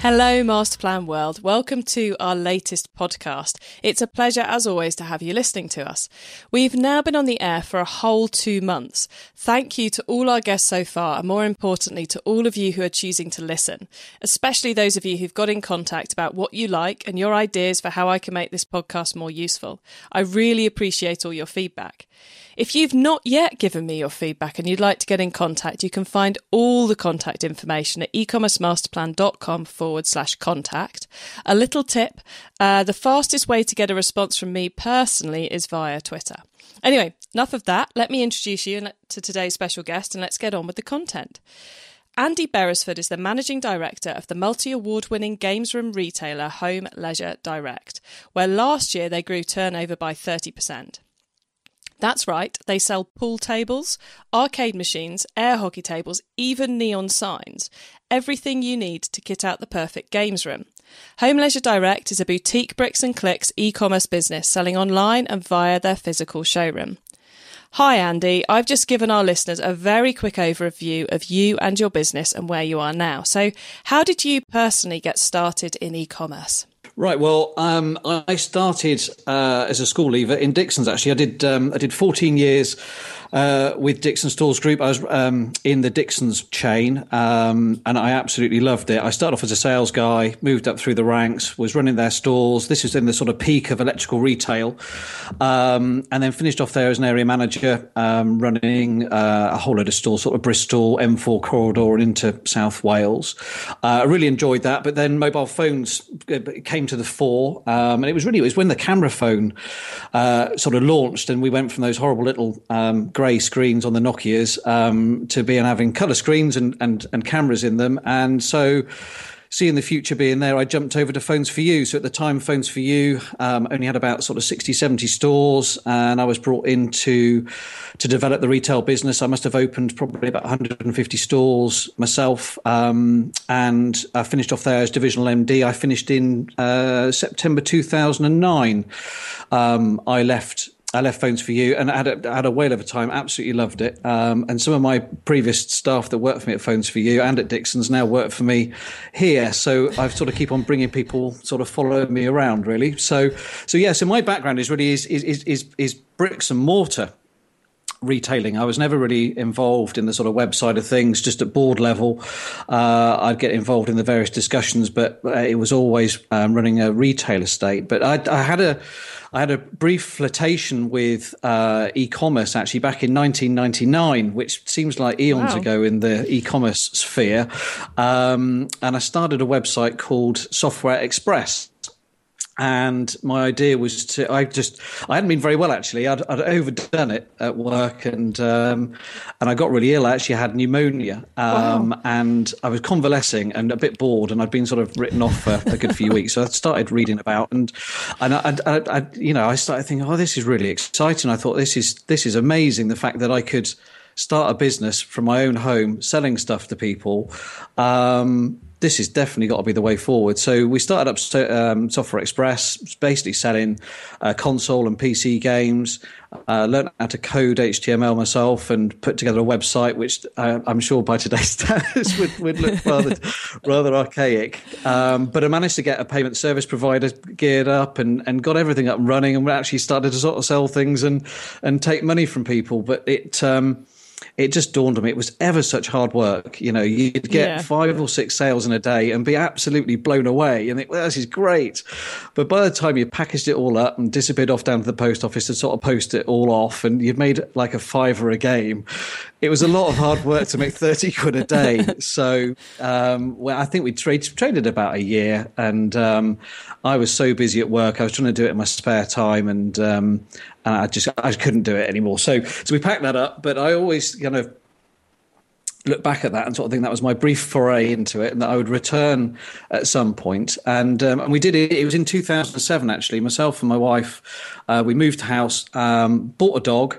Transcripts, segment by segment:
Hello, Masterplan World. Welcome to our latest podcast. It's a pleasure, as always, to have you listening to us. We've now been on the air for a whole two months. Thank you to all our guests so far, and more importantly, to all of you who are choosing to listen, especially those of you who've got in contact about what you like and your ideas for how I can make this podcast more useful. I really appreciate all your feedback. If you've not yet given me your feedback and you'd like to get in contact, you can find all the contact information at ecommercemasterplan.com forward slash contact. A little tip uh, the fastest way to get a response from me personally is via Twitter. Anyway, enough of that. Let me introduce you to today's special guest and let's get on with the content. Andy Beresford is the managing director of the multi award winning games room retailer Home Leisure Direct, where last year they grew turnover by 30%. That's right, they sell pool tables, arcade machines, air hockey tables, even neon signs. Everything you need to kit out the perfect games room. Home Leisure Direct is a boutique bricks and clicks e commerce business selling online and via their physical showroom. Hi, Andy. I've just given our listeners a very quick overview of you and your business and where you are now. So, how did you personally get started in e commerce? Right. Well, um, I started uh, as a school leaver in Dixons. Actually, I did. Um, I did 14 years uh, with Dixon Stores Group. I was um, in the Dixons chain, um, and I absolutely loved it. I started off as a sales guy, moved up through the ranks, was running their stores. This was in the sort of peak of electrical retail, um, and then finished off there as an area manager, um, running uh, a whole load of stores, sort of Bristol, M4 corridor, and into South Wales. Uh, I really enjoyed that, but then mobile phones uh, came to the fore, um, and it was really it was when the camera phone uh, sort of launched, and we went from those horrible little um, grey screens on the Nokia's um, to being having colour screens and, and, and cameras in them. And so seeing the future being there, I jumped over to Phones 4U. So at the time, Phones 4U um, only had about sort of 60, 70 stores, and I was brought in to, to develop the retail business. I must have opened probably about 150 stores myself, um, and I finished off there as divisional MD. I finished in uh, September 2009. Um, I left I left Phones 4U and I had had a whale of a time. Absolutely loved it. Um, and some of my previous staff that worked for me at Phones 4U and at Dixons now work for me here. So I've sort of keep on bringing people sort of follow me around really. So, so yeah, so my background is really is, is, is, is bricks and mortar retailing. I was never really involved in the sort of website of things, just at board level. Uh, I'd get involved in the various discussions, but uh, it was always um, running a retail estate. But I, I, had a, I had a brief flirtation with uh, e-commerce actually back in 1999, which seems like eons wow. ago in the e-commerce sphere. Um, and I started a website called Software Express and my idea was to i just i hadn't been very well actually. I'd, I'd overdone it at work and um, and i got really ill. I actually had pneumonia um, wow. and i was convalescing and a bit bored and i'd been sort of written off for a good few weeks. So i started reading about and and I, I, I, you know i started thinking oh this is really exciting. I thought this is this is amazing the fact that i could start a business from my own home selling stuff to people um, this has definitely got to be the way forward. So we started up um, Software Express, basically selling uh, console and PC games. Uh, learned how to code HTML myself and put together a website, which uh, I'm sure by today's standards would, would look rather rather archaic. Um, but I managed to get a payment service provider geared up and, and got everything up and running, and we actually started to sort of sell things and and take money from people. But it um, it just dawned on me it was ever such hard work. You know, you'd get yeah. five or six sales in a day and be absolutely blown away and think, well, this is great. But by the time you packaged it all up and disappeared off down to the post office to sort of post it all off and you'd made like a fiver a game, it was a lot of hard work to make 30 quid a day. So, um, well, I think we trade, traded about a year and um, I was so busy at work. I was trying to do it in my spare time and, um, and I just I couldn't do it anymore. So so we packed that up, but I always kind of look back at that and sort of think that was my brief foray into it, and that I would return at some point. And um, and we did it. It was in 2007 actually. Myself and my wife, uh, we moved house, um, bought a dog,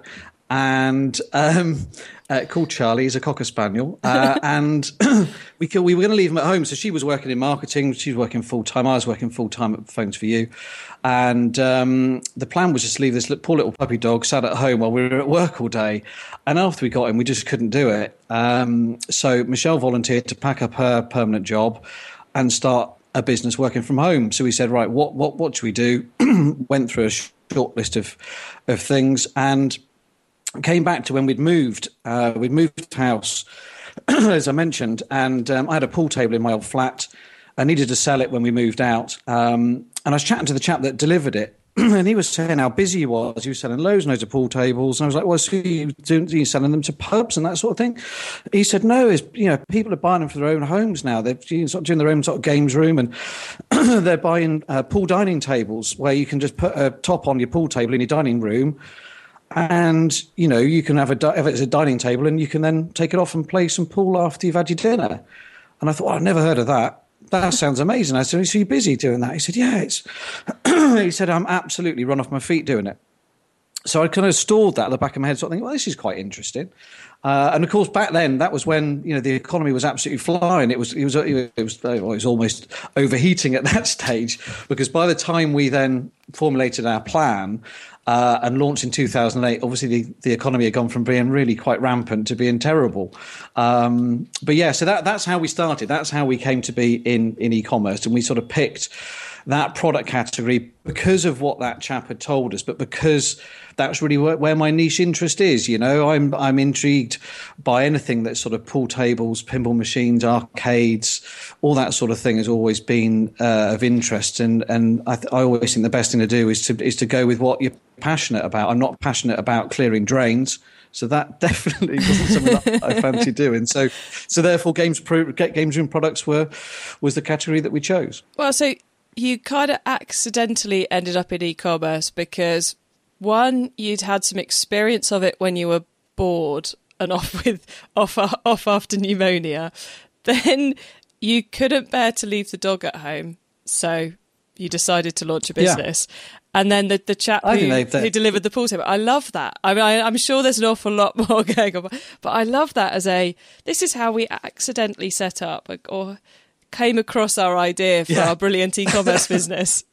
and um, uh, called Charlie. He's a cocker spaniel, uh, and we could, we were going to leave him at home. So she was working in marketing. She was working full time. I was working full time at Phones 4U, and um, the plan was just to leave this poor little puppy dog sat at home while we were at work all day. And after we got him, we just couldn't do it. Um, so Michelle volunteered to pack up her permanent job and start a business working from home. So we said, right, what what what should we do? Went through a short list of of things and came back to when we'd moved. Uh, we'd moved house, as I mentioned, and um, I had a pool table in my old flat. I needed to sell it when we moved out, um, and I was chatting to the chap that delivered it, and he was saying how busy he was. He was selling loads and loads of pool tables, and I was like, "Well, so you doing? Are you selling them to pubs and that sort of thing?" He said, "No, it's you know people are buying them for their own homes now. They're sort of doing their own sort of games room, and they're buying uh, pool dining tables where you can just put a top on your pool table in your dining room." And you know you can have a if it's a dining table and you can then take it off and play some pool after you've had your dinner. And i thought well, i've never heard of that. That sounds amazing. I said so you're busy doing that? He said yeah it's he said i'm absolutely run off my feet doing it. So i kind of stored that at the back of my head sort of thinking well this is quite interesting uh, and of course, back then, that was when you know the economy was absolutely flying. It was it was it was, it was almost overheating at that stage because by the time we then formulated our plan, uh, and launched in 2008, obviously the, the economy had gone from being really quite rampant to being terrible. Um, but yeah, so that, that's how we started. That's how we came to be in, in e-commerce. And we sort of picked that product category because of what that chap had told us, but because that's really where, my niche interest is. You know, I'm I'm intrigued by anything that's sort of pool tables, pinball machines, arcades, all that sort of thing has always been uh, of interest. And and I, th- I always think the best thing to do is to is to go with what you're passionate about. I'm not passionate about clearing drains. So that definitely wasn't something I fancy doing. So, so therefore, games pro, games room products were was the category that we chose. Well, so you kind of accidentally ended up in e-commerce because one, you'd had some experience of it when you were bored and off with off off after pneumonia. Then you couldn't bear to leave the dog at home, so you decided to launch a business. Yeah. And then the, the chap who, who, delivered the pool table. I love that. I mean, I, am sure there's an awful lot more going on, but I love that as a this is how we accidentally set up or came across our idea for yeah. our brilliant e-commerce business.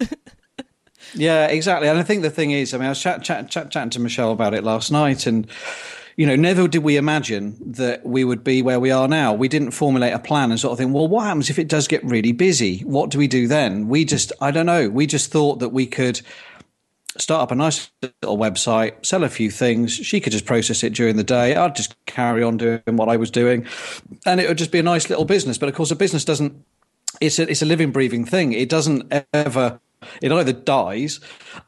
yeah, exactly. And I think the thing is, I mean, I was chat, chat, chat, chatting to Michelle about it last night, and you know, never did we imagine that we would be where we are now. We didn't formulate a plan and sort of think, well, what happens if it does get really busy? What do we do then? We just, I don't know. We just thought that we could start up a nice little website, sell a few things. She could just process it during the day. I'd just carry on doing what I was doing, and it would just be a nice little business. But of course, a business doesn't. It's a, it's a living, breathing thing. It doesn't ever it either dies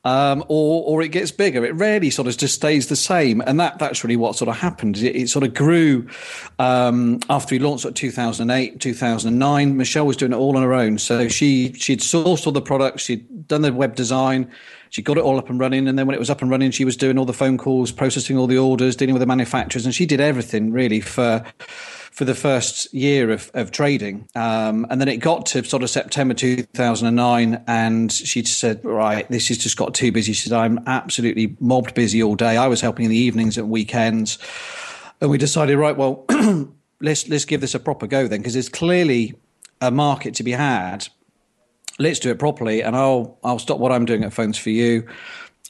um, or or it gets bigger. It rarely sort of just stays the same, and that that's really what sort of happened. It, it sort of grew um, after we launched at 2008, 2009. Michelle was doing it all on her own, so she she'd sourced all the products, she'd done the web design, she got it all up and running, and then when it was up and running, she was doing all the phone calls, processing all the orders, dealing with the manufacturers, and she did everything really for for the first year of, of trading. Um, and then it got to sort of September 2009, and she said, Right, this has just got too busy. She said, I'm absolutely mobbed busy all day. I was helping in the evenings and weekends. And we decided, right, well, let's let's give this a proper go then, because there's clearly a market to be had. Let's do it properly, and I'll I'll stop what I'm doing at Phones 4U.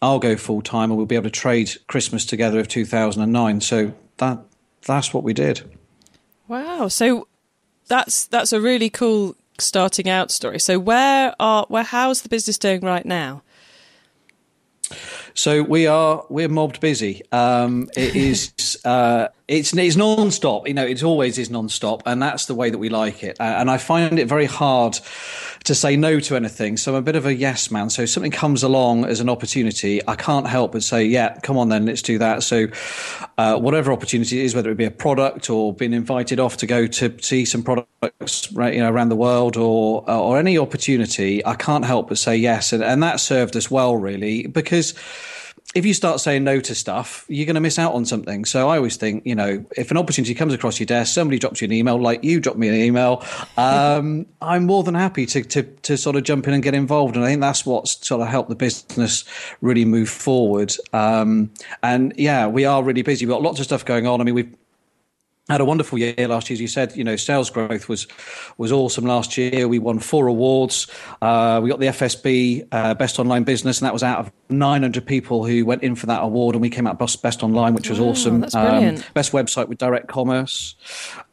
I'll go full time, and we'll be able to trade Christmas together of 2009. So that that's what we did. Wow. So that's that's a really cool starting out story. So where are where how's the business doing right now? So we are we're mobbed busy. Um, it is uh, it's it's non-stop. You know, it always is non-stop, and that's the way that we like it. Uh, and I find it very hard to say no to anything. So I'm a bit of a yes man. So if something comes along as an opportunity, I can't help but say, yeah, come on then, let's do that. So uh, whatever opportunity it is, whether it be a product or being invited off to go to see some products right, you know, around the world or or any opportunity, I can't help but say yes. And, and that served us well, really, because if you start saying no to stuff, you're going to miss out on something. So I always think, you know, if an opportunity comes across your desk, somebody drops you an email, like you dropped me an email, um, I'm more than happy to, to, to sort of jump in and get involved. And I think that's what's sort of helped the business really move forward. Um, and yeah, we are really busy. We've got lots of stuff going on. I mean, we've had a wonderful year last year, as you said. You know, sales growth was was awesome last year. We won four awards. Uh, we got the FSB uh, Best Online Business, and that was out of 900 people who went in for that award, and we came out best, best online, which was wow, awesome. That's brilliant. Um, best website with direct commerce,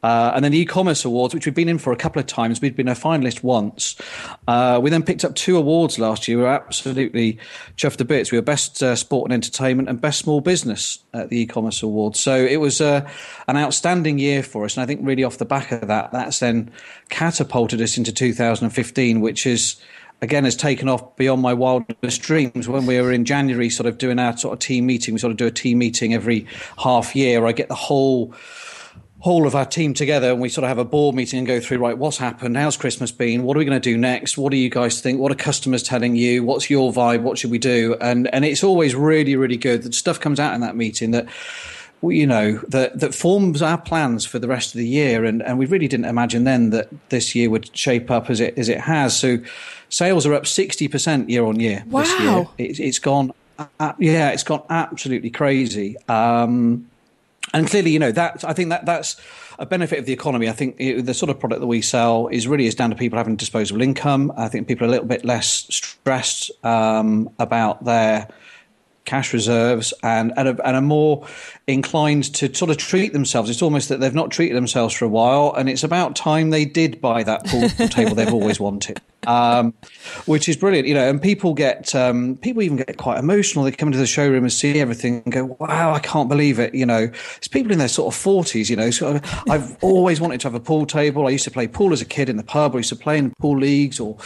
uh, and then the e-commerce awards, which we've been in for a couple of times. We'd been a finalist once. Uh, we then picked up two awards last year. We were absolutely chuffed to bits. We were best uh, sport and entertainment and best small business at the e-commerce awards. So it was uh, an outstanding outstanding year for us. And I think really off the back of that, that's then catapulted us into 2015, which is again has taken off beyond my wildest dreams. When we were in January, sort of doing our sort of team meeting, we sort of do a team meeting every half year. I get the whole whole of our team together and we sort of have a board meeting and go through right what's happened how's christmas been what are we going to do next what do you guys think what are customers telling you what's your vibe what should we do and and it's always really really good that stuff comes out in that meeting that you know that that forms our plans for the rest of the year and and we really didn't imagine then that this year would shape up as it as it has so sales are up 60% year on year wow. this year it, has gone uh, yeah it's gone absolutely crazy um, and clearly you know that i think that that's a benefit of the economy. I think the sort of product that we sell is really is down to people having disposable income. I think people are a little bit less stressed um, about their cash reserves and and are, and are more inclined to sort of treat themselves. It's almost that they've not treated themselves for a while, and it's about time they did buy that pool table they've always wanted, um, which is brilliant. You know, and people get um, people even get quite emotional. They come into the showroom and see everything and go, "Wow, I can't believe it!" You know, it's people in their sort of forties. You know, so I've always wanted to have a pool table. I used to play pool as a kid in the pub. I used to play in pool leagues or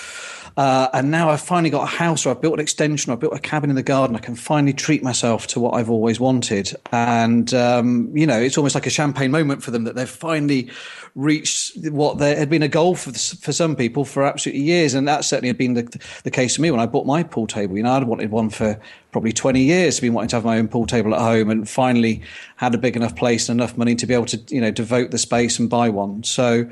uh, and now I've finally got a house or I've built an extension or I've built a cabin in the garden. I can finally treat myself to what I've always wanted. And, um, you know, it's almost like a champagne moment for them that they've finally reached what there had been a goal for, for some people for absolutely years. And that certainly had been the, the case for me when I bought my pool table. You know, I'd wanted one for probably 20 years been wanting to have my own pool table at home and finally had a big enough place and enough money to be able to you know devote the space and buy one so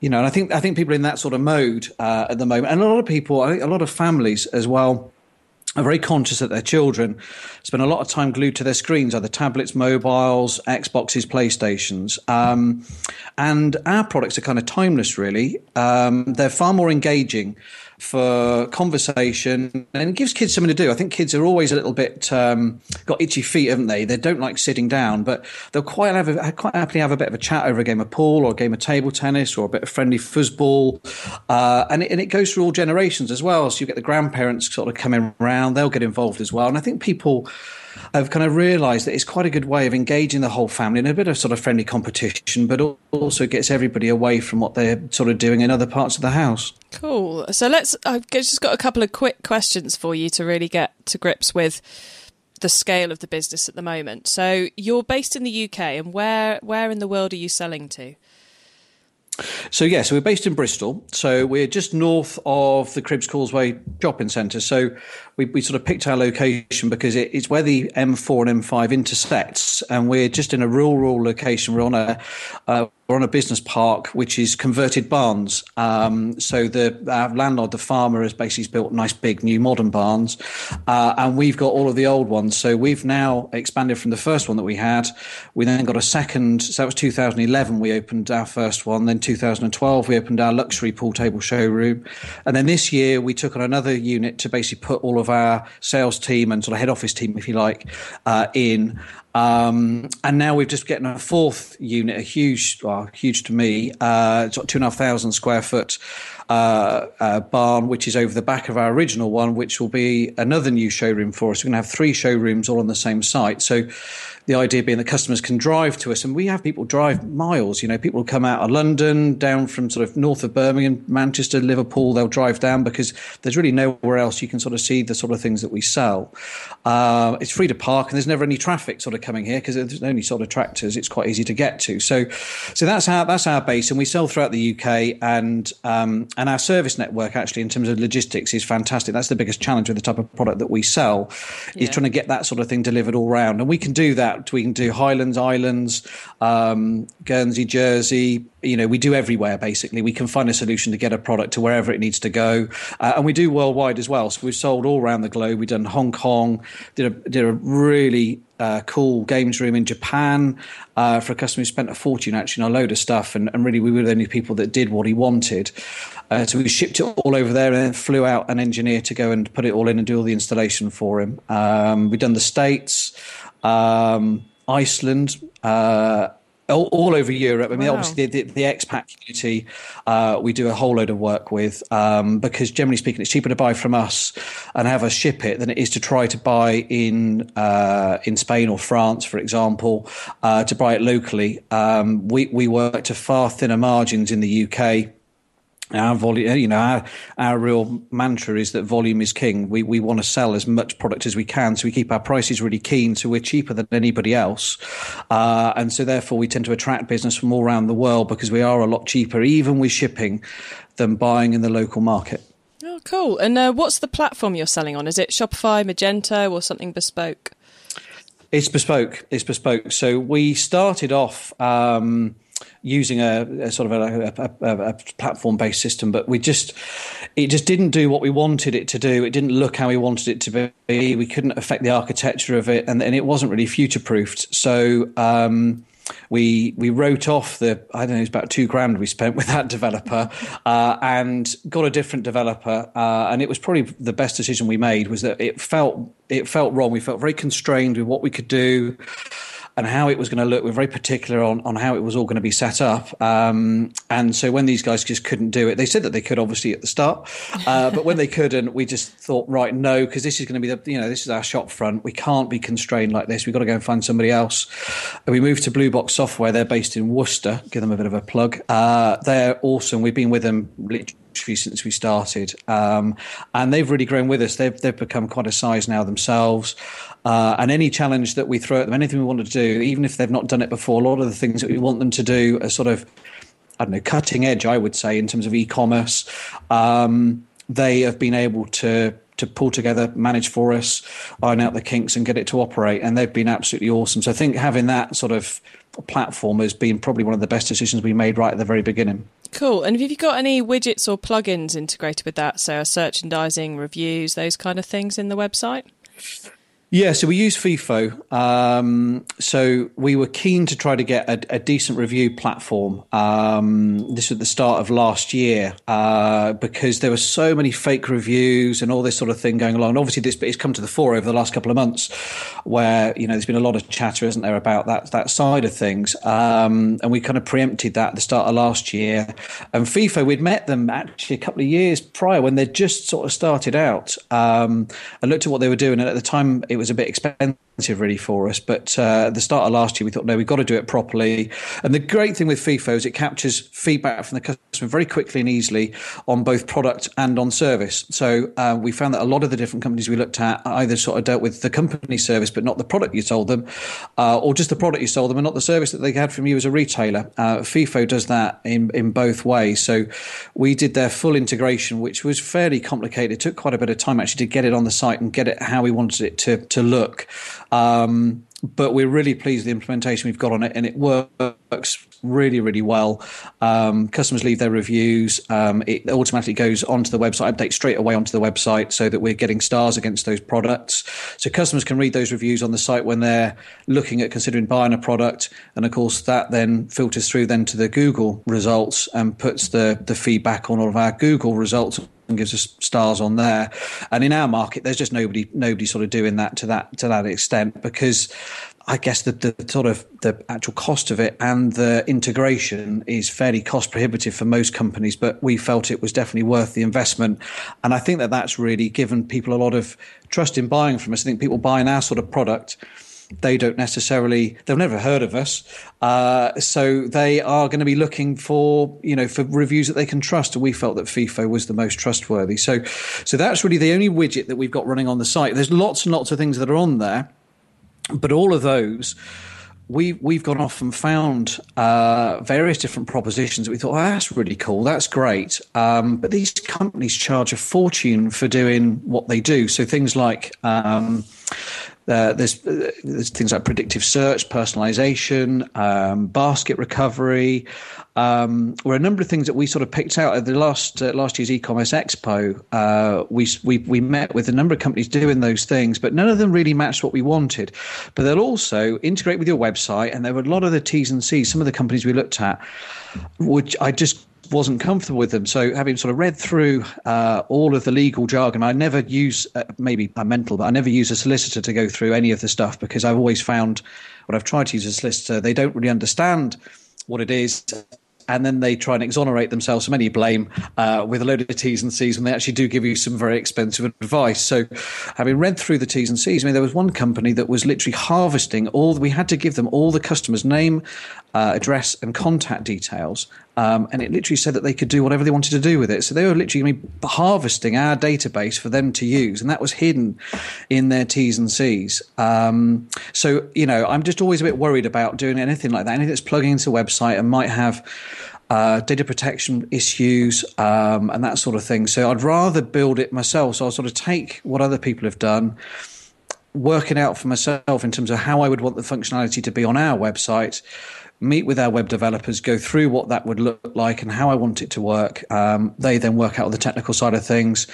you know and i think i think people in that sort of mode uh, at the moment and a lot of people a lot of families as well are very conscious that their children spend a lot of time glued to their screens, either tablets, mobiles, Xboxes, PlayStations. Um, and our products are kind of timeless, really. Um, they're far more engaging for conversation and it gives kids something to do. I think kids are always a little bit um, got itchy feet, haven't they? They don't like sitting down, but they'll quite have a, quite happily have a bit of a chat over a game of pool or a game of table tennis or a bit of friendly foosball. Uh, and, it, and it goes through all generations as well. So you get the grandparents sort of coming around, they'll get involved as well. And I think people I've kind of realised that it's quite a good way of engaging the whole family in a bit of sort of friendly competition, but also gets everybody away from what they're sort of doing in other parts of the house. Cool. So let's. I've just got a couple of quick questions for you to really get to grips with the scale of the business at the moment. So you're based in the UK, and where where in the world are you selling to? So yeah, so we're based in Bristol. So we're just north of the Cribbs Causeway shopping centre. So we, we sort of picked our location because it, it's where the M4 and M5 intersects, and we're just in a rural location. We're on a uh, we're on a business park which is converted barns. Um, so the landlord, the farmer, has basically built nice big new modern barns, uh, and we've got all of the old ones. So we've now expanded from the first one that we had. We then got a second. So that was 2011. We opened our first one. Then 2012 we opened our luxury pool table showroom, and then this year we took on another unit to basically put all of our sales team and sort of head office team, if you like, uh, in. Um, and now we've just getting a fourth unit, a huge, well, huge to me, uh, two and a half thousand square foot uh, uh, barn, which is over the back of our original one, which will be another new showroom for us. We're going to have three showrooms all on the same site. So the idea being that customers can drive to us, and we have people drive miles. You know, people come out of London, down from sort of north of Birmingham, Manchester, Liverpool. They'll drive down because there's really nowhere else you can sort of see the sort of things that we sell. Uh, it's free to park, and there's never any traffic sort of coming here because there's only sort of tractors. It's quite easy to get to. So, so that's our that's our base, and we sell throughout the UK, and um, and our service network actually in terms of logistics is fantastic. That's the biggest challenge with the type of product that we sell, yeah. is trying to get that sort of thing delivered all round, and we can do that we can do Highlands Islands, um, Guernsey, Jersey, you know, we do everywhere basically. We can find a solution to get a product to wherever it needs to go, uh, and we do worldwide as well. So we've sold all around the globe. We've done Hong Kong, did a did a really uh, cool games room in Japan uh, for a customer who spent a fortune actually on a load of stuff, and, and really we were the only people that did what he wanted. Uh, so we shipped it all over there and then flew out an engineer to go and put it all in and do all the installation for him. Um, we've done the States, um, Iceland, uh, all, all, over Europe. I mean, wow. obviously, the, the, the, expat community, uh, we do a whole load of work with um, because, generally speaking, it's cheaper to buy from us and have us ship it than it is to try to buy in uh, in Spain or France, for example, uh, to buy it locally. Um, we we work to far thinner margins in the UK our volume, you know, our, our real mantra is that volume is king. We we want to sell as much product as we can, so we keep our prices really keen. So we're cheaper than anybody else, uh, and so therefore we tend to attract business from all around the world because we are a lot cheaper, even with shipping, than buying in the local market. Oh, cool! And uh, what's the platform you're selling on? Is it Shopify, Magento, or something bespoke? It's bespoke. It's bespoke. So we started off. Um, using a, a sort of a, a, a platform based system, but we just it just didn't do what we wanted it to do. It didn't look how we wanted it to be. We couldn't affect the architecture of it, and, and it wasn't really future proofed. So. Um, we we wrote off the I don't know it's about two grand we spent with that developer uh, and got a different developer uh, and it was probably the best decision we made was that it felt it felt wrong we felt very constrained with what we could do and how it was going to look. We're very particular on, on how it was all going to be set up. Um, and so when these guys just couldn't do it, they said that they could obviously at the start, uh, but when they couldn't, we just thought, right, no, because this is going to be the, you know, this is our shop front. We can't be constrained like this. We've got to go and find somebody else. And we moved to Blue Box Software. They're based in Worcester. Give them a bit of a plug. Uh, they're awesome. We've been with them literally since we started, um, and they've really grown with us. They've they've become quite a size now themselves. Uh, and any challenge that we throw at them, anything we want to do, even if they've not done it before, a lot of the things that we want them to do are sort of, I don't know, cutting edge, I would say, in terms of e-commerce. Um, they have been able to to pull together, manage for us, iron out the kinks, and get it to operate. And they've been absolutely awesome. So I think having that sort of platform has been probably one of the best decisions we made right at the very beginning. Cool. And have you got any widgets or plugins integrated with that? So, merchandising, reviews, those kind of things in the website? Yeah, so we use Feefo. Um, so we were keen to try to get a, a decent review platform. Um, this was the start of last year uh, because there were so many fake reviews and all this sort of thing going along. And obviously, this has come to the fore over the last couple of months, where you know there's been a lot of chatter, isn't there, about that that side of things. Um, and we kind of preempted that at the start of last year. And Feefo, we'd met them actually a couple of years prior when they just sort of started out um, and looked at what they were doing. And at the time, it was a bit expensive really for us. But uh, at the start of last year, we thought, no, we've got to do it properly. And the great thing with Feefo is it captures feedback from the customer very quickly and easily on both product and on service. So uh, we found that a lot of the different companies we looked at either sort of dealt with the company service, but not the product you sold them, uh, or just the product you sold them and not the service that they had from you as a retailer. Uh, Feefo does that in, in both ways. So we did their full integration, which was fairly complicated. It took quite a bit of time actually to get it on the site and get it how we wanted it to, to look. Um, but we're really pleased with the implementation we've got on it, and it works really, really well. Um, customers leave their reviews. Um, it automatically goes onto the website, updates straight away onto the website, so that we're getting stars against those products. So customers can read those reviews on the site when they're looking at considering buying a product, and of course that then filters through then to the Google results and puts the the feedback on all of our Google results and gives us stars on there. And in our market, there's just nobody nobody sort of doing that to that to that extent because I guess the, the sort of the actual cost of it and the integration is fairly cost prohibitive for most companies, but we felt it was definitely worth the investment. And I think that that's really given people a lot of trust in buying from us. I think people buying our sort of product they don't necessarily they've never heard of us. Uh, so they are going to be looking for you know for reviews that they can trust. And we felt that Feefo was the most trustworthy. So so that's really the only widget that we've got running on the site. There's lots and lots of things that are on there but all of those we we've gone off and found uh, various different propositions. We thought, oh, that's really cool, that's great. Um, but these companies charge a fortune for doing what they do. So things like um, uh, there's, uh, there's things like predictive search, personalization, um, basket recovery. Um, were a number of things that we sort of picked out at the last uh, last year's e-commerce expo. Uh, we, we we met with a number of companies doing those things, but none of them really matched what we wanted. But they'll also integrate with your website, and there were a lot of the T's and C's. Some of the companies we looked at, which I just wasn't comfortable with them. So having sort of read through uh, all of the legal jargon, I never use uh, maybe I'm mental, but I never use a solicitor to go through any of the stuff because I've always found when I've tried to use a solicitor, they don't really understand what it is and then they try and exonerate themselves from any blame uh, with a load of T's and C's and they actually do give you some very expensive advice. So, having read through the T's and C's, I mean, there was one company that was literally harvesting all, we had to give them all the customer's name, uh, address, and contact details. Um, and it literally said that they could do whatever they wanted to do with it. So they were literally harvesting our database for them to use, and that was hidden in their T's and C's. Um, so you know, I'm just always a bit worried about doing anything like that. Anything that's plugging into a website and might have uh, data protection issues um, and that sort of thing. So I'd rather build it myself. So I'll sort of take what other people have done, work it out for myself in terms of how I would want the functionality to be on our website. Meet with our web developers, go through what that would look like and how I want it to work. Um, they then work out the technical side of things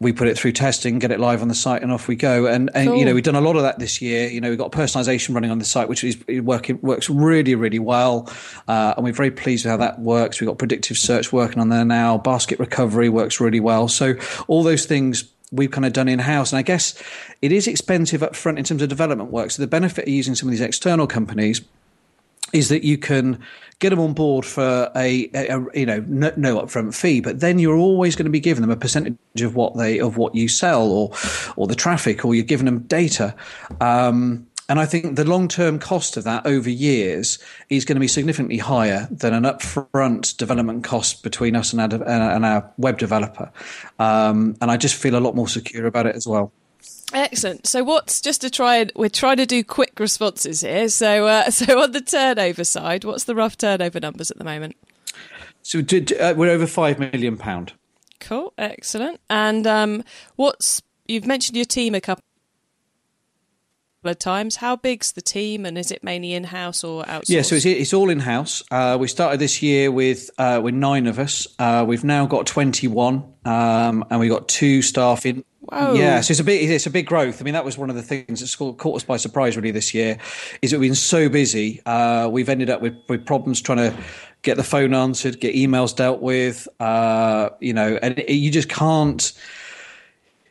we put it through testing, get it live on the site, and off we go. And, and cool. you know, we've done a lot of that this year. You know, we've got personalization running on the site, which is working works really, really well, uh, and we're very pleased with how that works. We've got predictive search working on there now. Basket recovery works really well. So all those things we've kind of done in house. And I guess it is expensive up front in terms of development work. So the benefit of using some of these external companies is that you can get them on board for a, a, a, you know no, no, upfront fee, but then you're always going to be giving them a percentage of what they of what you sell or or the traffic, or you're giving them data. Um, and I think the long term cost of that over years is going to be significantly higher than an upfront development cost between us and our, and our web developer. Um, and I just feel a lot more secure about it as well. Excellent. So, what's just to try and we're trying to do quick responses here. So, uh, so on the turnover side, what's the rough turnover numbers at the moment? So, did, uh, we're over five million pound. Cool, excellent. And um, what's you've mentioned your team a couple of times. How big's the team, and is it mainly in house or outsourced? Yeah, so it's, it's all in house. Uh, we started this year with uh, with nine of us. Uh, we've now got twenty one, um, and we've got two staff in Wow. Yeah, so it's a big it's a big growth. I mean, that was one of the things that caught us by surprise really this year. Is that we've been so busy. Uh, we've ended up with, with problems trying to get the phone answered, get emails dealt with. Uh, you know, and it, you just can't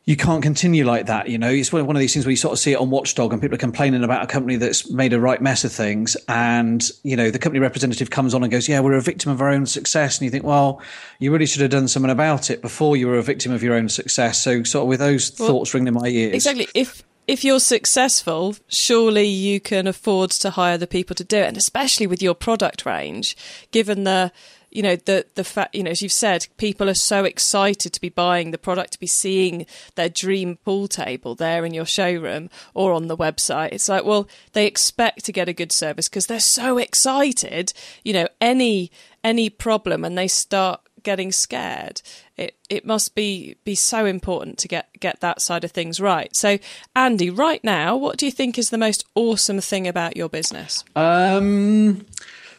you can't continue like that. You know, it's one of these things where you sort of see it on Watchdog and people are complaining about a company that's made a right mess of things. And, you know, the company representative comes on and goes, yeah, we're a victim of our own success. And you think, well, you really should have done something about it before you were a victim of your own success. So sort of with those well, thoughts ringing in my ears. Exactly. If, if you're successful, surely you can afford to hire the people to do it. And especially with your product range, given the, you know the the fact you know as you've said people are so excited to be buying the product to be seeing their dream pool table there in your showroom or on the website. It's like well they expect to get a good service because they're so excited you know any any problem and they start getting scared it it must be be so important to get get that side of things right. So andy right now what do you think is the most awesome thing about your business? Um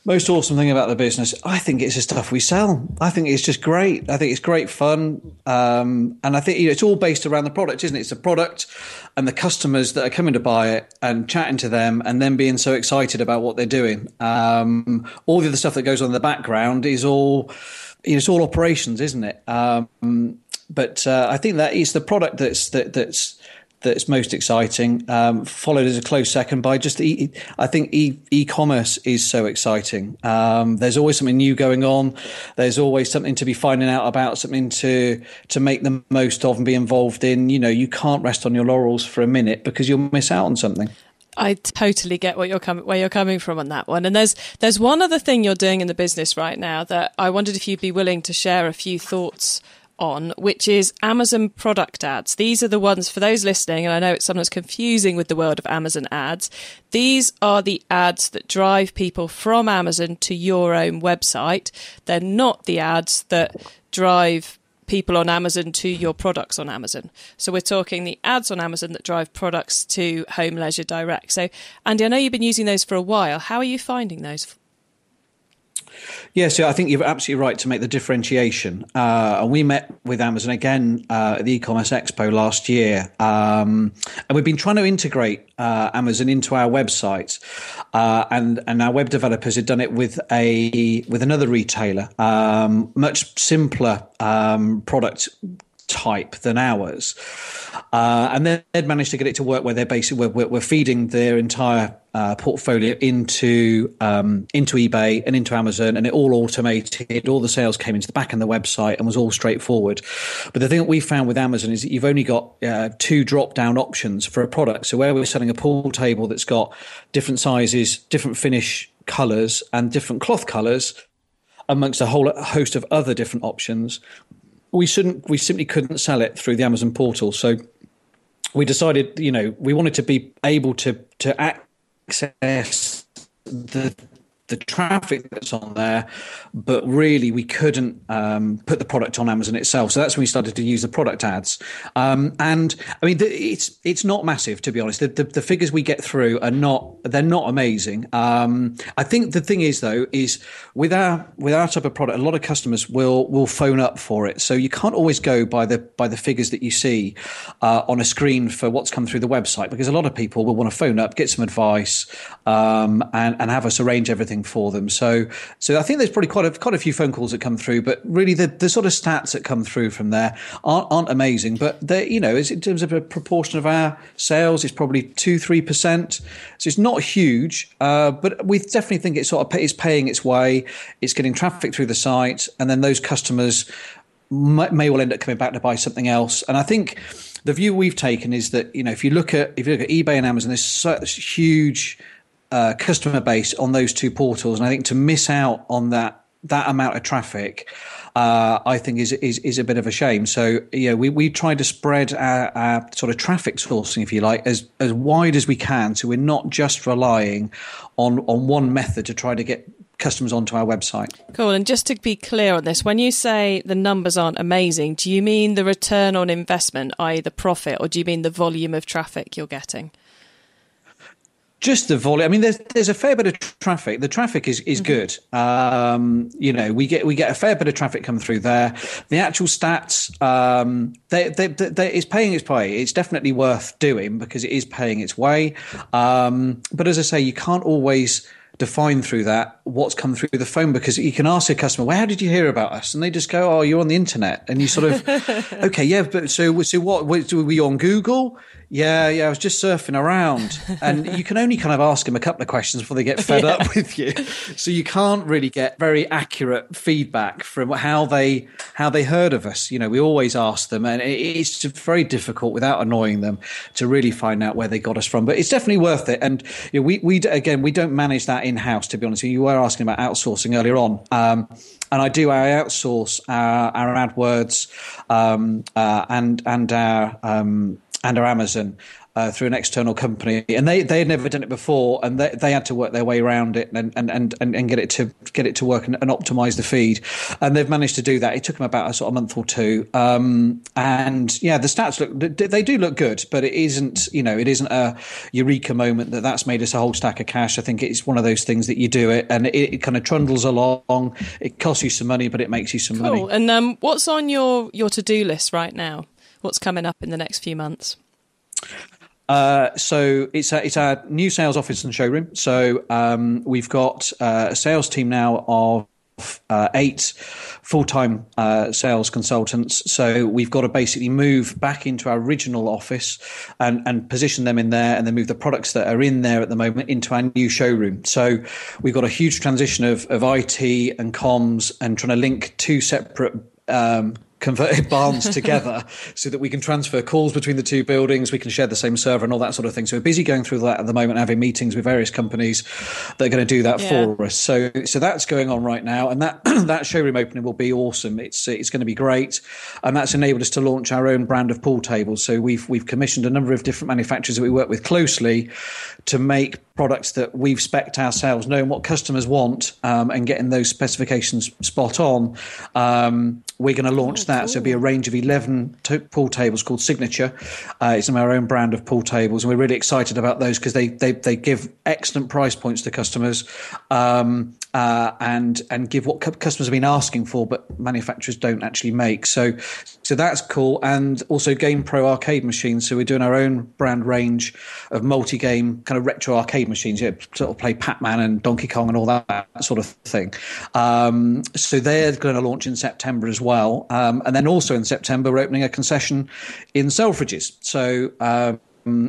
most awesome thing about the business, I think it's the stuff we sell. I think it's just great. I think it's great fun, um, and I think you know, it's all based around the product, isn't it? It's the product and the customers that are coming to buy it and chatting to them, and then being so excited about what they're doing. Um, all the other stuff that goes on in the background is all, you know, it's all operations, isn't it? Um, but uh, I think that is the product that's that, that's that's most exciting, um, followed as a close second by just e- I think e- commerce is so exciting. Um, there's always something new going on. There's always something to be finding out about, something to to make the most of and be involved in. You know, you can't rest on your laurels for a minute because you'll miss out on something. I totally get what you're coming where you're coming from on that one. And there's there's one other thing you're doing in the business right now that I wondered if you'd be willing to share a few thoughts on, which is Amazon product ads. These are the ones for those listening, and I know it's sometimes confusing with the world of Amazon ads. These are the ads that drive people from Amazon to your own website. They're not the ads that drive people on Amazon to your products on Amazon. So we're talking the ads on Amazon that drive products to Home Leisure Direct. So, Andy, I know you've been using those for a while. How are you finding those? Yeah, so I think you're absolutely right to make the differentiation. Uh, and we met with Amazon again uh, at the e-commerce expo last year, um, and we've been trying to integrate uh, Amazon into our website. Uh, and and our web developers had done it with a with another retailer, um, much simpler um, product type than ours. Uh, and then they'd managed to get it to work where they're basically we're, we're feeding their entire uh, portfolio into um, into eBay and into Amazon, and it all automated. All the sales came into the back end of the website and was all straightforward. But the thing that we found with Amazon is that you've only got uh, two drop down options for a product. So where we're selling a pool table that's got different sizes, different finish colors, and different cloth colors, amongst a whole host of other different options, we shouldn't we simply couldn't sell it through the Amazon portal. So we decided, you know, we wanted to be able to to access the the traffic that's on there, but really we couldn't um, put the product on Amazon itself. So that's when we started to use the product ads. Um, and I mean, the, it's it's not massive to be honest. The, the, the, figures we get through are not they're not amazing. Um, I think the thing is though is with our with our type of product, a lot of customers will will phone up for it. So you can't always go by the by the figures that you see uh, on a screen for what's come through the website because a lot of people will want to phone up, get some advice, um, and and have us arrange everything for them. So, so I think there's probably quite a quite a few phone calls that come through, but really the, the sort of stats that come through from there aren't, aren't amazing. But they, you know, in terms of a proportion of our sales, it's probably two three percent. So it's not huge, uh, but we definitely think it's sort of it's paying its way. It's getting traffic through the site, and then those customers may, may well end up coming back to buy something else. And I think the view we've taken is that you know if you look at if you look at eBay and Amazon, there's such huge uh, customer base on those two portals, and I think to miss out on that that amount of traffic, uh, I think is, is is a bit of a shame. So yeah, we we try to spread our, our, sort of traffic sourcing, if you like, as as wide as we can, so we're not just relying on on one method to try to get customers onto our website. Cool. And just to be clear on this, when you say the numbers aren't amazing, do you mean the return on investment, i.e., the profit, or do you mean the volume of traffic you're getting? Just the volume. I mean, there's there's a fair bit of traffic. The traffic is is mm-hmm. good. Um, you know, we get we get a fair bit of traffic coming through there. The actual stats, um, they, they, they, it's paying its way. It's definitely worth doing because it is paying its way. Um, but as I say, you can't always define through that what's come through the phone because you can ask a customer, well, how did you hear about us? And they just go, oh, you're on the internet. And you sort of, okay, yeah, but so, so what, were you on Google? Yeah, yeah, I was just surfing around. And you can only kind of ask them a couple of questions before they get fed yeah. up with you. So you can't really get very accurate feedback from how they how they heard of us. You know, we always ask them and it's very difficult without annoying them to really find out where they got us from. But it's definitely worth it. And you know, we we again, we don't manage that in-house to be honest. You were asking about outsourcing earlier on. Um, and I do. I outsource our, our AdWords um, uh, and and our um, and our Amazon uh, through an external company, and they they had never done it before, and they, they had to work their way around it and and, and, and get it to get it to work and, and optimize the feed, and they've managed to do that. It took them about a sort of month or two, um, and yeah, the stats look they do look good, but it isn't you know it isn't a eureka moment that that's made us a whole stack of cash. I think it's one of those things that you do it and it, it kind of trundles along. It costs you some money, but it makes you some cool. money. And um, what's on your your to do list right now? What's coming up in the next few months? Uh, so it's a, it's our new sales office and showroom. So um, we've got uh, a sales team now of uh, eight full-time uh, sales consultants. So we've got to basically move back into our original office and, and position them in there, and then move the products that are in there at the moment into our new showroom. So we've got a huge transition of, of IT and comms and trying to link two separate um, converted barns together so that we can transfer calls between the two buildings, we can share the same server and all that sort of thing. So we're busy going through that at the moment, having meetings with various companies that are going to do that yeah. for us. So so that's going on right now, and that that showroom opening will be awesome. It's it's going to be great, and that's enabled us to launch our own brand of pool tables. So we've we've commissioned a number of different manufacturers that we work with closely to make products that we've spec ourselves, knowing what customers want um, and getting those specifications spot on. Um, we're going to launch oh, that. Cool. So it'll be a range of 11 pool tables called Signature. Uh, it's our own brand of pool tables, and we're really excited about those because they, they, they give excellent price points to customers. Um, uh, and and give what customers have been asking for, but manufacturers don't actually make. So so that's cool. And also Game Pro arcade machines. So we're doing our own brand range of multi game kind of retro arcade machines. You know, sort of play Pac Man and Donkey Kong and all that, sort of thing. Um, so they're going to launch in September as well. Um, and then also in September we're opening a concession in Selfridges. So. Um,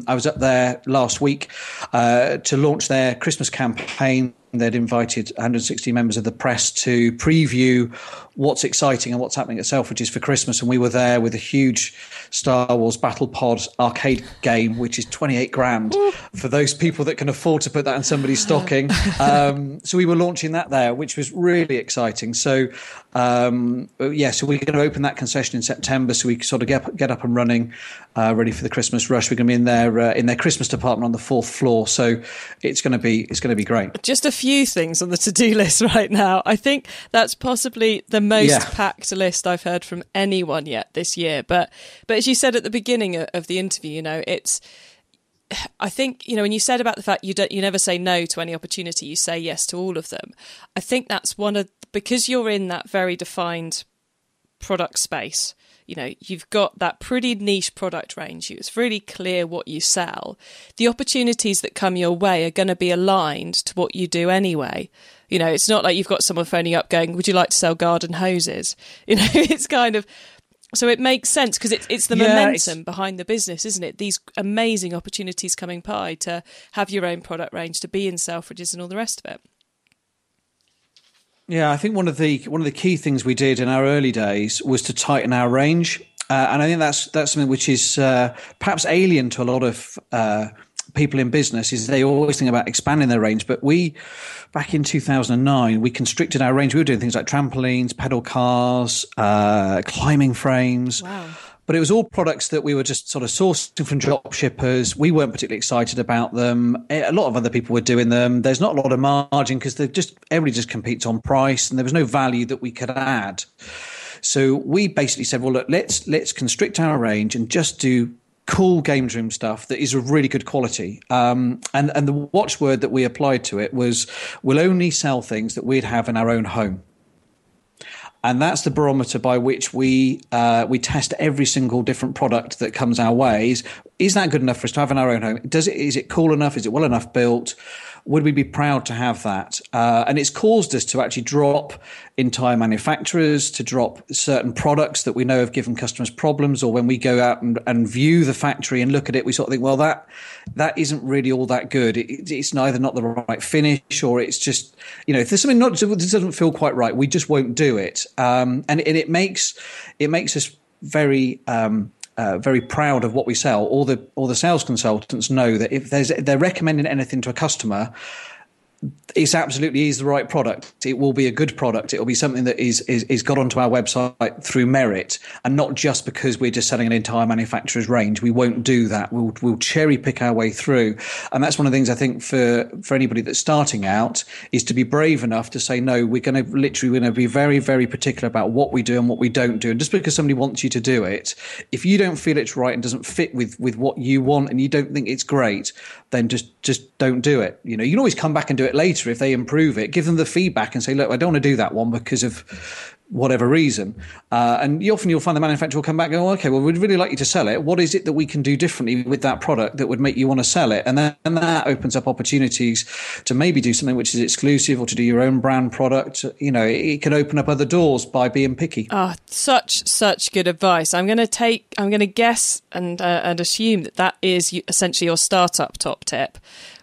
I was up there last week uh, to launch their Christmas campaign They'd invited 160 members of the press to preview what's exciting and what's happening at Selfridges for Christmas. And we were there with a huge Star Wars Battle Pod arcade game, which is 28 grand for those people that can afford to put that in somebody's stocking. Um, so we were launching that there, which was really exciting. So, um, yeah, so we're going to open that concession in September so we can sort of get, get up and running, uh, ready for the Christmas rush. We're going to be in their, uh, in their Christmas department on the fourth floor. So it's going to be, it's going to be great. Just a few things on the to do list right now. I think that's possibly the most yeah. packed list I've heard from anyone yet this year. But but as you said at the beginning of the interview, you know, it's I think you know when you said about the fact you don't you never say no to any opportunity, you say yes to all of them. I think that's one of because you're in that very defined product space you know you've got that pretty niche product range it's really clear what you sell the opportunities that come your way are going to be aligned to what you do anyway you know it's not like you've got someone phoning up going would you like to sell garden hoses you know it's kind of so it makes sense because it's it's the yeah, momentum it's... behind the business, isn't it? These amazing opportunities coming by to have your own product range, to be in Selfridges and all the rest of it. Yeah, I think one of the one of the key things we did in our early days was to tighten our range, uh, and I think that's that's something which is uh, perhaps alien to a lot of uh, people in business. Is they always think about expanding their range, but we back in 2009 we constricted our range. We were doing things like trampolines, pedal cars, uh, climbing frames. Wow but it was all products that we were just sort of sourcing from drop shippers. We weren't particularly excited about them. A lot of other people were doing them. There's not a lot of margin because they just everybody just competes on price, and there was no value that we could add. So we basically said, well, look, let's let's constrict our range and just do cool games room stuff that is of really good quality. Um, and and the watchword that we applied to it was, we'll only sell things that we'd have in our own home and that's the barometer by which we uh, we test every single different product that comes our way. Is, is that good enough for us to have in our own home? Does it is it cool enough? Is it well enough built? Would we be proud to have that? Uh, and it's caused us to actually drop entire manufacturers, to drop certain products that we know have given customers problems, or when we go out and, and view the factory and look at it, we sort of think, well, that that isn't really all that good. It, it's neither not the right finish, or it's just, you know, if there's something not that doesn't feel quite right, we just won't do it. Um, and, and it makes it makes us very um, uh, very proud of what we sell. All the all the sales consultants know that if there's they're recommending anything to a customer, it's absolutely is the right product. It will be a good product. It will be something that is, is is got onto our website through merit, and not just because we're just selling an entire manufacturer's range. We won't do that. We'll we'll cherry pick our way through, and that's one of the things I think for for anybody that's starting out is to be brave enough to say no. We're going to literally going to be very very particular about what we do and what we don't do. And just because somebody wants you to do it, if you don't feel it's right and doesn't fit with with what you want, and you don't think it's great, then just just don't do it. You know, you can always come back and do it later if they improve it. Give them the feedback and say, look, I don't want to do that one because of whatever reason. Uh, and you often you'll find the manufacturer will come back and go, okay, well, we'd really like you to sell it. What is it that we can do differently with that product that would make you want to sell it? And then and that opens up opportunities to maybe do something which is exclusive or to do your own brand product. You know, it, it can open up other doors by being picky. Oh, such, such good advice. I'm going to take, I'm going to guess and, uh, and assume that that is essentially your startup top tip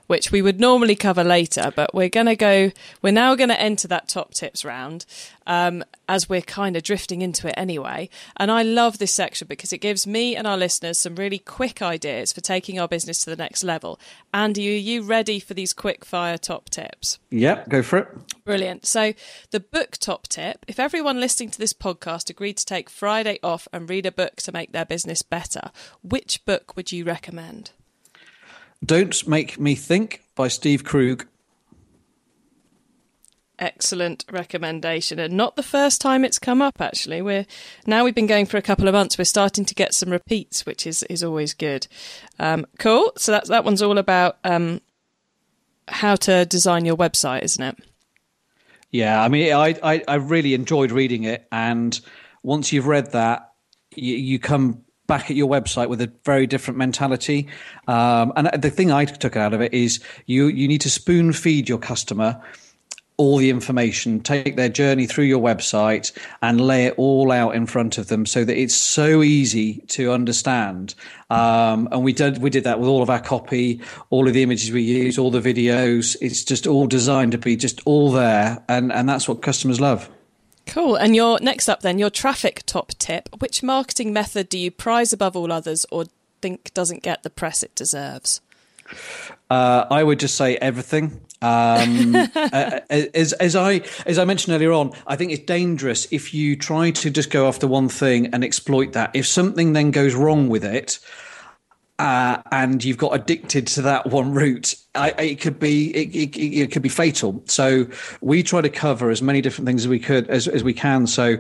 which we would normally cover later, but we're going to go, we're now going to enter that top tips round um, as we're kind of drifting into it anyway. And I love this section because it gives me and our listeners some really quick ideas for taking our business to the next level. Andy, are you ready for these quick fire top tips? Yep, go for it. Brilliant. So, the book top tip if everyone listening to this podcast agreed to take Friday off and read a book to make their business better, which book would you recommend? Don't Make Me Think by Steve Krug. excellent recommendation and not the first time it's come up actually. We're now we've been going for a couple of months we're starting to get some repeats which is is always good. Um, cool so that that one's all about um, how to design your website isn't it? Yeah i mean I, I i really enjoyed reading it and once you've read that you, you come back at your website with a very different mentality. Um, and the thing I took out of it is you you need to spoon feed your customer all the information, take their journey through your website and lay it all out in front of them so that it's so easy to understand. Um, and we did we did that with all of our copy, all of the images we use, all the videos. It's just all designed to be just all there, and and that's what customers love. Cool. And your next up, then, your traffic top tip. Which marketing method do you prize above all others, or think doesn't get the press it deserves? Uh, I would just say everything. Um, uh, as, as I as I mentioned earlier on, I think it's dangerous if you try to just go after one thing and exploit that. If something then goes wrong with it, uh, and you've got addicted to that one route, I, it could be it, it, it, could be fatal. So we try to cover as many different things as we could as, as we can. So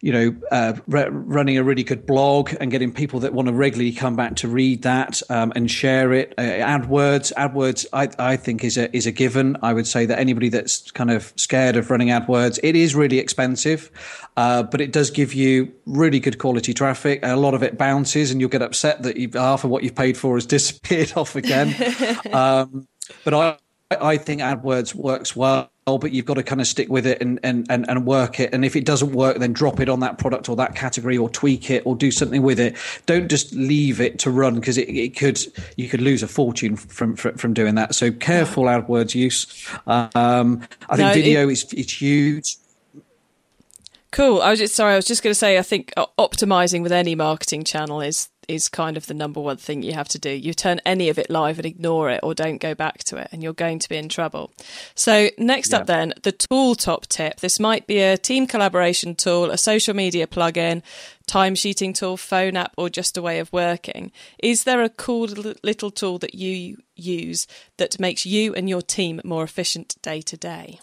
you know, uh, re- running a really good blog and getting people that want to regularly come back to read that um, and share it. Uh, AdWords, AdWords, I, I think is a is a given. I would say that anybody that's kind of scared of running AdWords, it is really expensive, uh, but it does give you really good quality traffic. A lot of it bounces, and you'll get upset that half of what you've paid for has disappeared off again. um, but I I think AdWords works well, but you've got to kind of stick with it and, and, and, and work it. And if it doesn't work, then drop it on that product or that category or tweak it or do something with it. Don't just leave it to run because it, it could, you could lose a fortune from, from, from doing that. So careful AdWords use. Um, I think no, video it, is, it's huge. Cool. I was just sorry. I was just going to say. I think optimizing with any marketing channel is is kind of the number one thing you have to do. You turn any of it live and ignore it, or don't go back to it, and you're going to be in trouble. So next yeah. up, then the tool top tip. This might be a team collaboration tool, a social media plugin, timesheeting tool, phone app, or just a way of working. Is there a cool little tool that you use that makes you and your team more efficient day to day?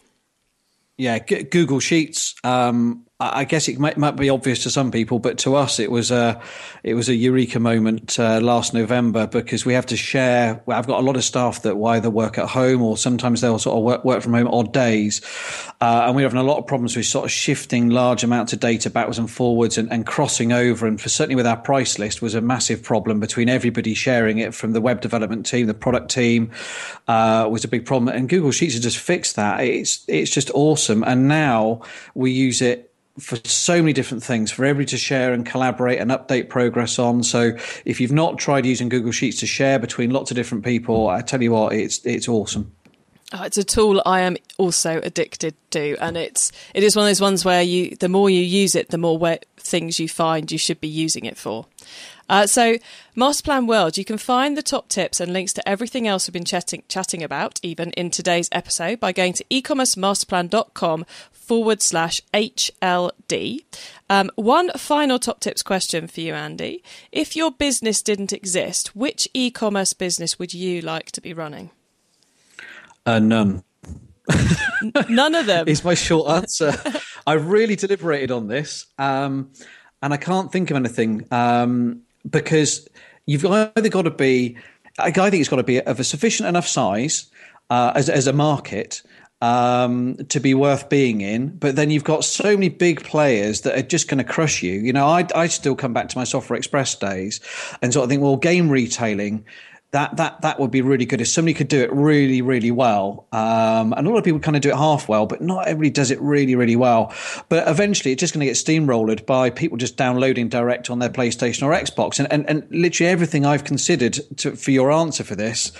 Yeah, Google Sheets. Um, I guess it might, might, be obvious to some people, but to us, it was a it was a eureka moment uh, last November because we have to share. I've got a lot of staff that either work at home or sometimes they'll sort of work, work from home odd days, uh, and we're having a lot of problems with sort of shifting large amounts of data backwards and forwards and, and crossing over. And for, certainly with our price list was a massive problem between everybody sharing it from the web development team, the product team uh, was a big problem. And Google Sheets has just fixed that. It's it's just awesome, and now we use it for so many different things for everybody to share and collaborate and update progress on. So if you've not tried using Google Sheets to share between lots of different people, I tell you what, it's it's awesome. Oh, it's a tool I am also addicted to, and it's it is one of those ones where you the more you use it, the more things you find you should be using it for. Uh, so, Masterplan World, you can find the top tips and links to everything else we've been chatting, chatting about, even in today's episode, by going to ecommercemasterplan.com forward slash HLD. Um, one final top tips question for you, Andy. If your business didn't exist, which e commerce business would you like to be running? Uh, none. none of them. is my short answer. I really deliberated on this, um, and I can't think of anything um, because you've either got to be. I think it's got to be of a sufficient enough size uh, as as a market um, to be worth being in. But then you've got so many big players that are just going to crush you. You know, I, I still come back to my Software Express days and sort of think, well, game retailing. That, that that would be really good if somebody could do it really really well. Um, and a lot of people kind of do it half well, but not everybody does it really really well. But eventually, it's just going to get steamrolled by people just downloading direct on their PlayStation or Xbox. And and, and literally everything I've considered to, for your answer for this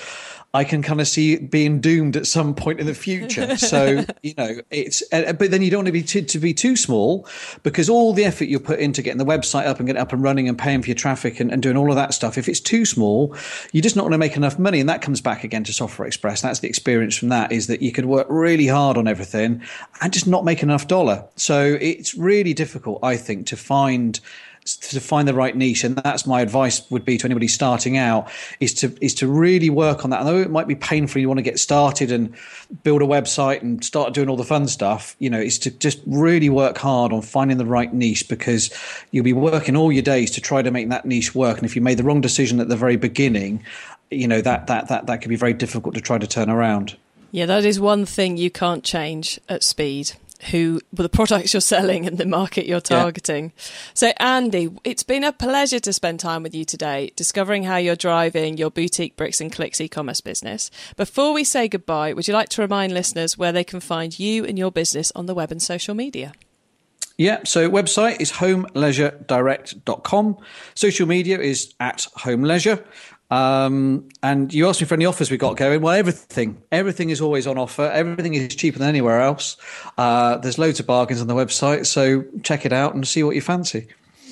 I can kind of see it being doomed at some point in the future. So you know, it's uh, but then you don't want to be too, to be too small because all the effort you put into getting the website up and getting up and running and paying for your traffic and, and doing all of that stuff. If it's too small, you're just not going to make enough money, and that comes back again to Software Express. That's the experience from that is that you could work really hard on everything and just not make enough dollar. So it's really difficult, I think, to find to find the right niche, and that's my advice would be to anybody starting out is to is to really work on that. Although it might be painful, you want to get started and build a website and start doing all the fun stuff. You know, is to just really work hard on finding the right niche because you'll be working all your days to try to make that niche work. And if you made the wrong decision at the very beginning, you know that that that that can be very difficult to try to turn around. Yeah, that is one thing you can't change at speed who the products you're selling and the market you're targeting. Yeah. So, Andy, it's been a pleasure to spend time with you today, discovering how you're driving your boutique bricks and clicks e-commerce business. Before we say goodbye, would you like to remind listeners where they can find you and your business on the web and social media? Yeah, so website is homeleisuredirect.com. Social media is at homeleisure. Um, and you asked me for any offers we got going. Well, everything, everything is always on offer. Everything is cheaper than anywhere else. Uh, there's loads of bargains on the website, so check it out and see what you fancy.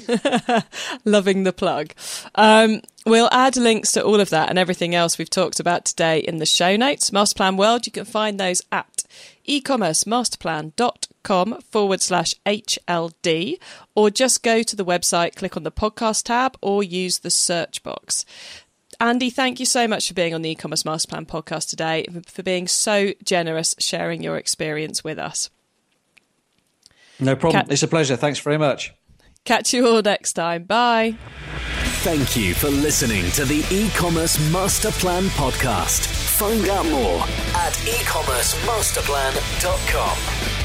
Loving the plug. Um, we'll add links to all of that and everything else we've talked about today in the show notes. Masterplan World, you can find those at ecommercemasterplan.com forward slash HLD, or just go to the website, click on the podcast tab, or use the search box. Andy, thank you so much for being on the e-commerce master plan podcast today, for being so generous sharing your experience with us. No problem. it's a pleasure. Thanks very much. Catch you all next time. Bye. Thank you for listening to the e-commerce master plan podcast. Find out more at ecommercemasterplan.com.